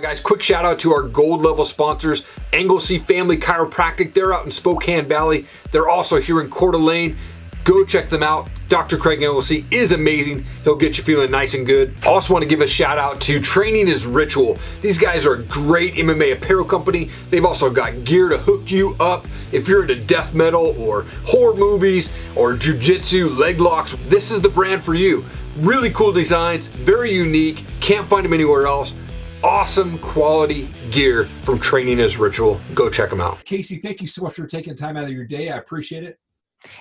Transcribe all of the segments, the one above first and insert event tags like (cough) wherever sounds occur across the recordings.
guys. Quick shout out to our gold level sponsors, Anglesey Family Chiropractic. They're out in Spokane Valley. They're also here in Coeur d'Alene. Go check them out. Dr. Craig Anglesey is amazing. He'll get you feeling nice and good. Also want to give a shout out to Training is Ritual. These guys are a great MMA apparel company. They've also got gear to hook you up if you're into death metal or horror movies or jujitsu, leg locks. This is the brand for you. Really cool designs, very unique. Can't find them anywhere else awesome quality gear from Training as Ritual. Go check them out. Casey, thank you so much for taking time out of your day. I appreciate it.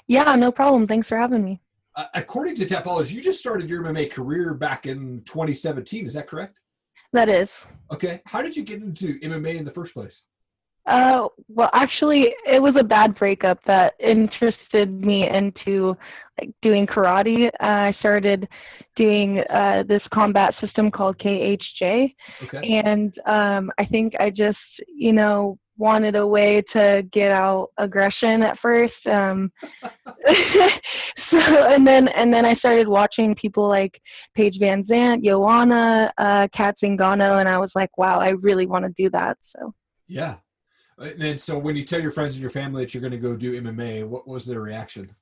Yeah, no problem. Thanks for having me. Uh, according to Tapology, you just started your MMA career back in 2017. Is that correct? That is. Okay. How did you get into MMA in the first place? Uh, well, actually, it was a bad breakup that interested me into like doing karate. Uh, I started doing uh, this combat system called KHJ, okay. and um, I think I just, you know, wanted a way to get out aggression at first. Um, (laughs) so and then and then I started watching people like Paige VanZant, Joanna, uh, Cat Zingano, and I was like, wow, I really want to do that. So yeah. And then, so when you tell your friends and your family that you're going to go do MMA, what was their reaction?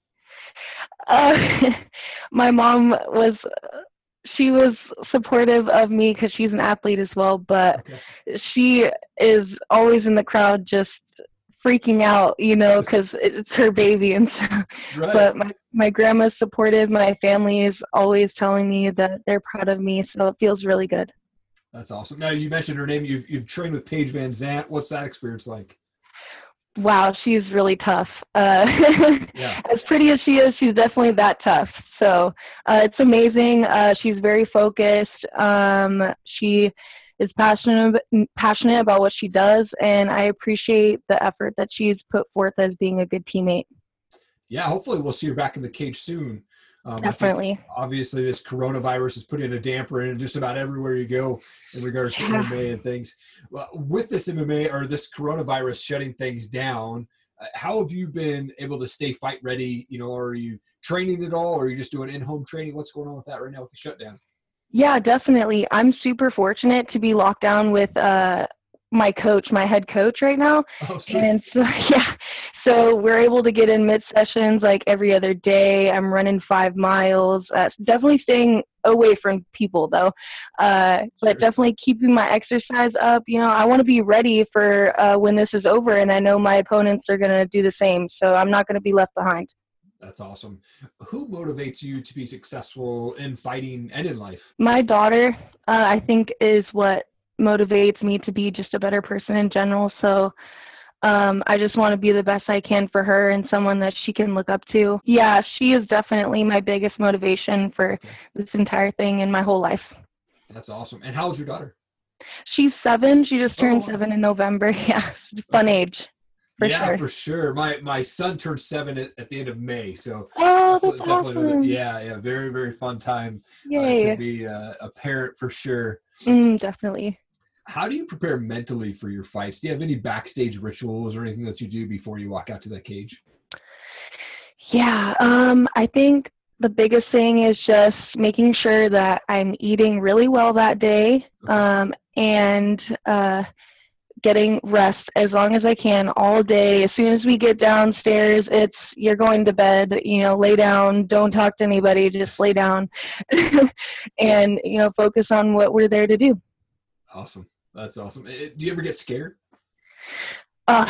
Uh, (laughs) my mom was she was supportive of me because she's an athlete as well, but okay. she is always in the crowd just freaking out, you know, because (laughs) it's her baby. And so, right. but my, my grandma's supportive. My family is always telling me that they're proud of me. So it feels really good. That's awesome. Now you mentioned her name. You've, you've trained with Paige VanZant. What's that experience like? wow, she's really tough. Uh, (laughs) yeah. As pretty as she is, she's definitely that tough. So uh, it's amazing. Uh, she's very focused. Um, she is passionate passionate about what she does, and I appreciate the effort that she's put forth as being a good teammate. Yeah, hopefully we'll see her back in the cage soon. Um, Definitely. obviously, this coronavirus is putting a damper in just about everywhere you go in regards yeah. to MMA and things. Well, with this MMA or this coronavirus shutting things down, uh, how have you been able to stay fight ready? You know, are you training at all, or are you just doing in-home training? What's going on with that right now with the shutdown? Yeah, definitely. I'm super fortunate to be locked down with uh, my coach, my head coach right now. Oh, and so (laughs) yeah, so we're able to get in mitt sessions like every other day. I'm running five miles. Uh, definitely staying away from people though, uh, but definitely keeping my exercise up. You know, I want to be ready for uh, when this is over, and I know my opponents are going to do the same. So I'm not going to be left behind. That's awesome. Who motivates you to be successful in fighting and in life? My daughter, uh, I think, is what motivates me to be just a better person in general. So um, I just want to be the best I can for her and someone that she can look up to. Yeah, she is definitely my biggest motivation for okay. this entire thing in my whole life. That's awesome. And how old's your daughter? She's seven. She just turned oh. seven in November. (laughs) Yeah, fun age. For yeah, sure. for sure. My my son turned seven at, at the end of May, so oh, definitely, that's definitely awesome. yeah, yeah, very very fun time uh, to be uh, a parent for sure. Mm, definitely how do you prepare mentally for your fights? Do you have any backstage rituals or anything that you do before you walk out to that cage? Yeah, um, I think the biggest thing is just making sure that I'm eating really well that day um, and uh, getting rest as long as I can all day. As soon as we get downstairs, it's you're going to bed, you know, lay down, don't talk to anybody, just lay down (laughs) and, you know, focus on what we're there to do. Awesome. That's awesome. Eh, do you ever get scared? Uh,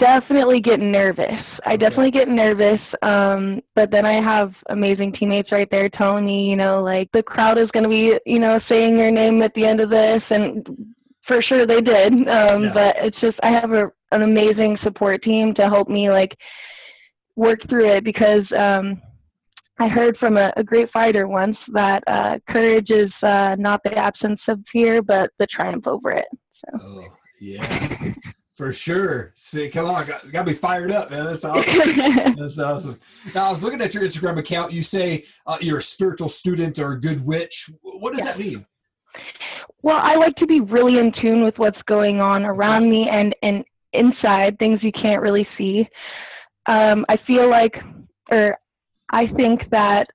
definitely get nervous. I definitely get nervous. Um, but then I have amazing teammates right there telling me, you know, like the crowd is going to be, you know, saying your name at the end of this. And for sure they did. Um, yeah. But it's just, I have a, an amazing support team to help me like work through it because, um, I heard from a, a great fighter once that uh, courage is uh, not the absence of fear, but the triumph over it. So. Oh, yeah. For sure. Come on, got, got to be fired up, man. That's awesome. (laughs) That's awesome. Now, I was looking at your Instagram account. You say uh, you're a spiritual student or a good witch. What does yeah. that mean? Well, I like to be really in tune with what's going on around me and, and inside, things you can't really see. Um, I feel like, or I think that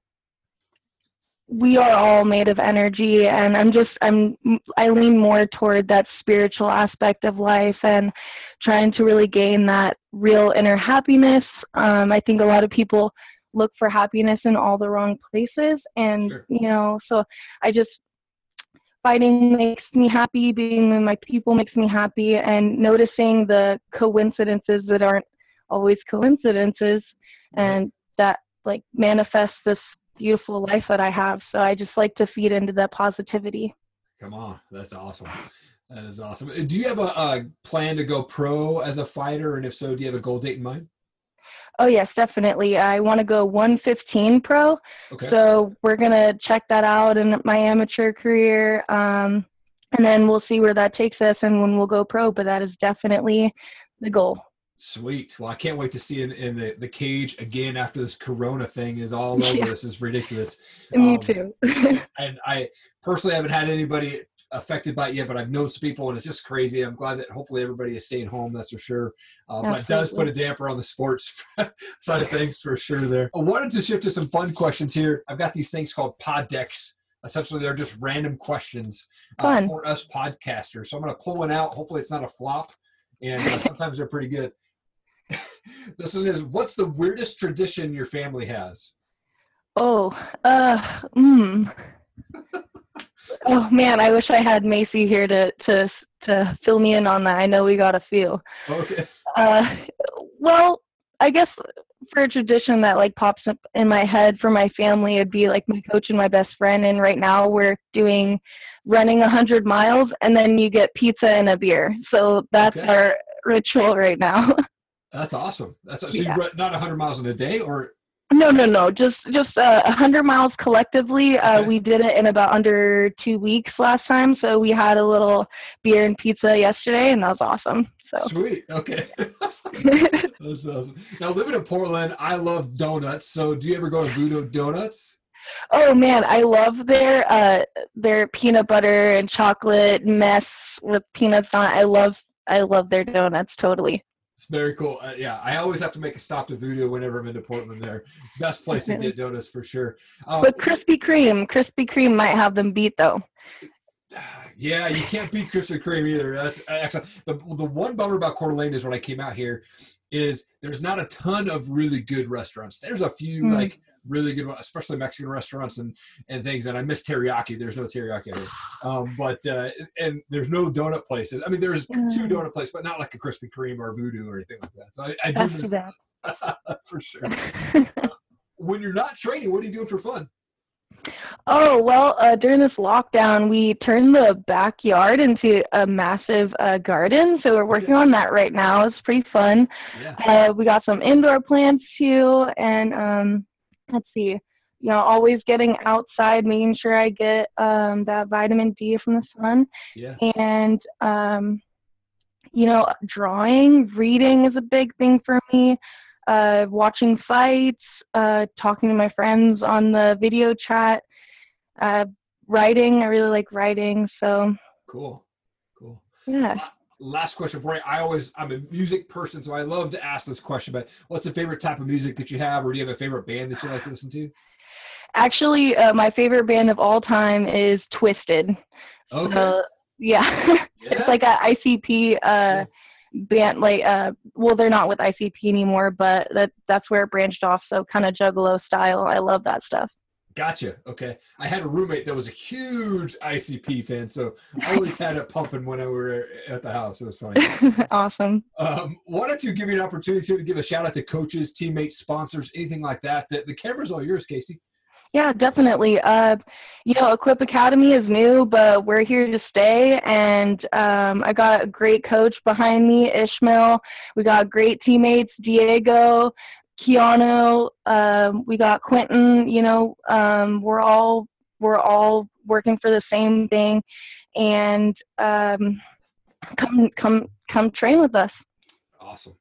we are all made of energy and i'm just i'm i lean more toward that spiritual aspect of life and trying to really gain that real inner happiness um, i think a lot of people look for happiness in all the wrong places and sure. you know so i just fighting makes me happy being with my people makes me happy and noticing the coincidences that aren't always coincidences and that like manifest this beautiful life that I have. So I just like to feed into that positivity. Come on, that's awesome. That is awesome. Do you have a, a, plan to go pro as a fighter? And if so, do you have a goal date in mind? Oh yes, definitely. I want to go 115 pro. Okay. So we're gonna check that out in my amateur career, um, and then we'll see where that takes us and when we'll go pro. But that is definitely the goal. Sweet. Well, I can't wait to see in, in the, the cage again after this Corona thing is all (laughs) over. Yeah. This is ridiculous. Me um, too. (laughs) and I personally haven't had anybody affected by it yet, but I've known some people, and it's just crazy. I'm glad that hopefully everybody is staying home. That's for sure. Uh, but it does put a damper on the sports (laughs) side of things for sure. There. I wanted to shift to some fun questions here. I've got these things called pod decks. Essentially, they're just random questions uh, for us podcasters. So I'm going to pull one out. Hopefully, it's not a flop, and uh, sometimes they're pretty good. This one is what's the weirdest tradition your family has? Oh, uh, mm. oh man, I wish I had Macy here to to to fill me in on that. I know we got a few. Okay. Uh, well, I guess for a tradition that like pops up in my head for my family, it'd be like my coach and my best friend. And right now we're doing running a hundred miles, and then you get pizza and a beer. So that's okay. our ritual right now. (laughs) That's awesome. That's so yeah. you run not 100 miles in a day or no, no, no. Just just uh, 100 miles collectively. Uh, okay. We did it in about under two weeks last time. So we had a little beer and pizza yesterday, and that was awesome. So. Sweet. Okay. (laughs) (laughs) That's awesome. Now, living in Portland, I love donuts. So, do you ever go to Voodoo Donuts? Oh man, I love their uh, their peanut butter and chocolate mess with peanuts on it. I love I love their donuts totally. It's very cool. Uh, yeah, I always have to make a stop to Voodoo whenever I'm into Portland. There, best place to get donuts for sure. Um, but Krispy Kreme, Krispy Kreme might have them beat though. (sighs) Yeah, you can't beat Krispy Kreme either. That's actually the the one bummer about Coeur d'Alene is when I came out here, is there's not a ton of really good restaurants. There's a few mm. like really good, especially Mexican restaurants and and things. And I miss teriyaki. There's no teriyaki here, um, but uh, and there's no donut places. I mean, there's mm. two donut places, but not like a Krispy Kreme or Voodoo or anything like that. So I, I do miss that (laughs) for sure. (laughs) when you're not training, what are you doing for fun? Oh, well, uh, during this lockdown, we turned the backyard into a massive uh, garden. So we're working on that right now. It's pretty fun. Yeah. Uh, we got some indoor plants too. And um, let's see, you know, always getting outside, making sure I get um, that vitamin D from the sun. Yeah. And, um, you know, drawing, reading is a big thing for me. Uh, watching fights, uh, talking to my friends on the video chat, uh, writing. I really like writing. So cool, cool. Yeah. Last question for you. I always I'm a music person, so I love to ask this question. But what's the favorite type of music that you have, or do you have a favorite band that you like to listen to? Actually, uh, my favorite band of all time is Twiztid. Okay. So, yeah. (laughs) yeah. it's like a ICP uh, band. Like, uh, well, they're not with ICP anymore, but that that's where it branched off. So kind of Juggalo style. I love that stuff. Gotcha. Okay. I had a roommate that was a huge ICP fan, so I always had it pumping when I were at the house. It was funny. (laughs) awesome. Um, why don't you give me an opportunity to give a shout out to coaches, teammates, sponsors, anything like that? The, the camera's all yours, Casey. Yeah, definitely. Uh, you know, Equip Academy is new, but we're here to stay. And um, I got a great coach behind me, Ishmael. We got great teammates, Diego, Keanu, um, we got Quentin. You know, um, we're all we're all working for the same thing, and um, come come come train with us. Awesome.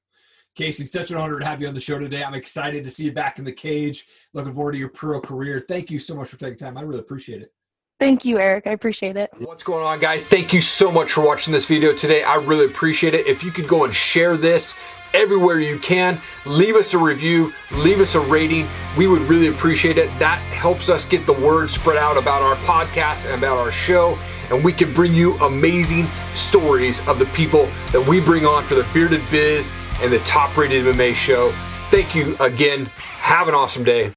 Casey, such an honor to have you on the show today. I'm excited to see you back in the cage. Looking forward to your pro career. Thank you so much for taking time. I really appreciate it. Thank you, Eric. I appreciate it. What's going on, guys? Thank you so much for watching this video today. I really appreciate it. If you could go and share this, everywhere you can. Leave us a review, leave us a rating. We would really appreciate it. That helps us get the word spread out about our podcast and about our show. And we can bring you amazing stories of the people that we bring on for the Bearded Biz and the top rated MMA show. Thank you again. Have an awesome day.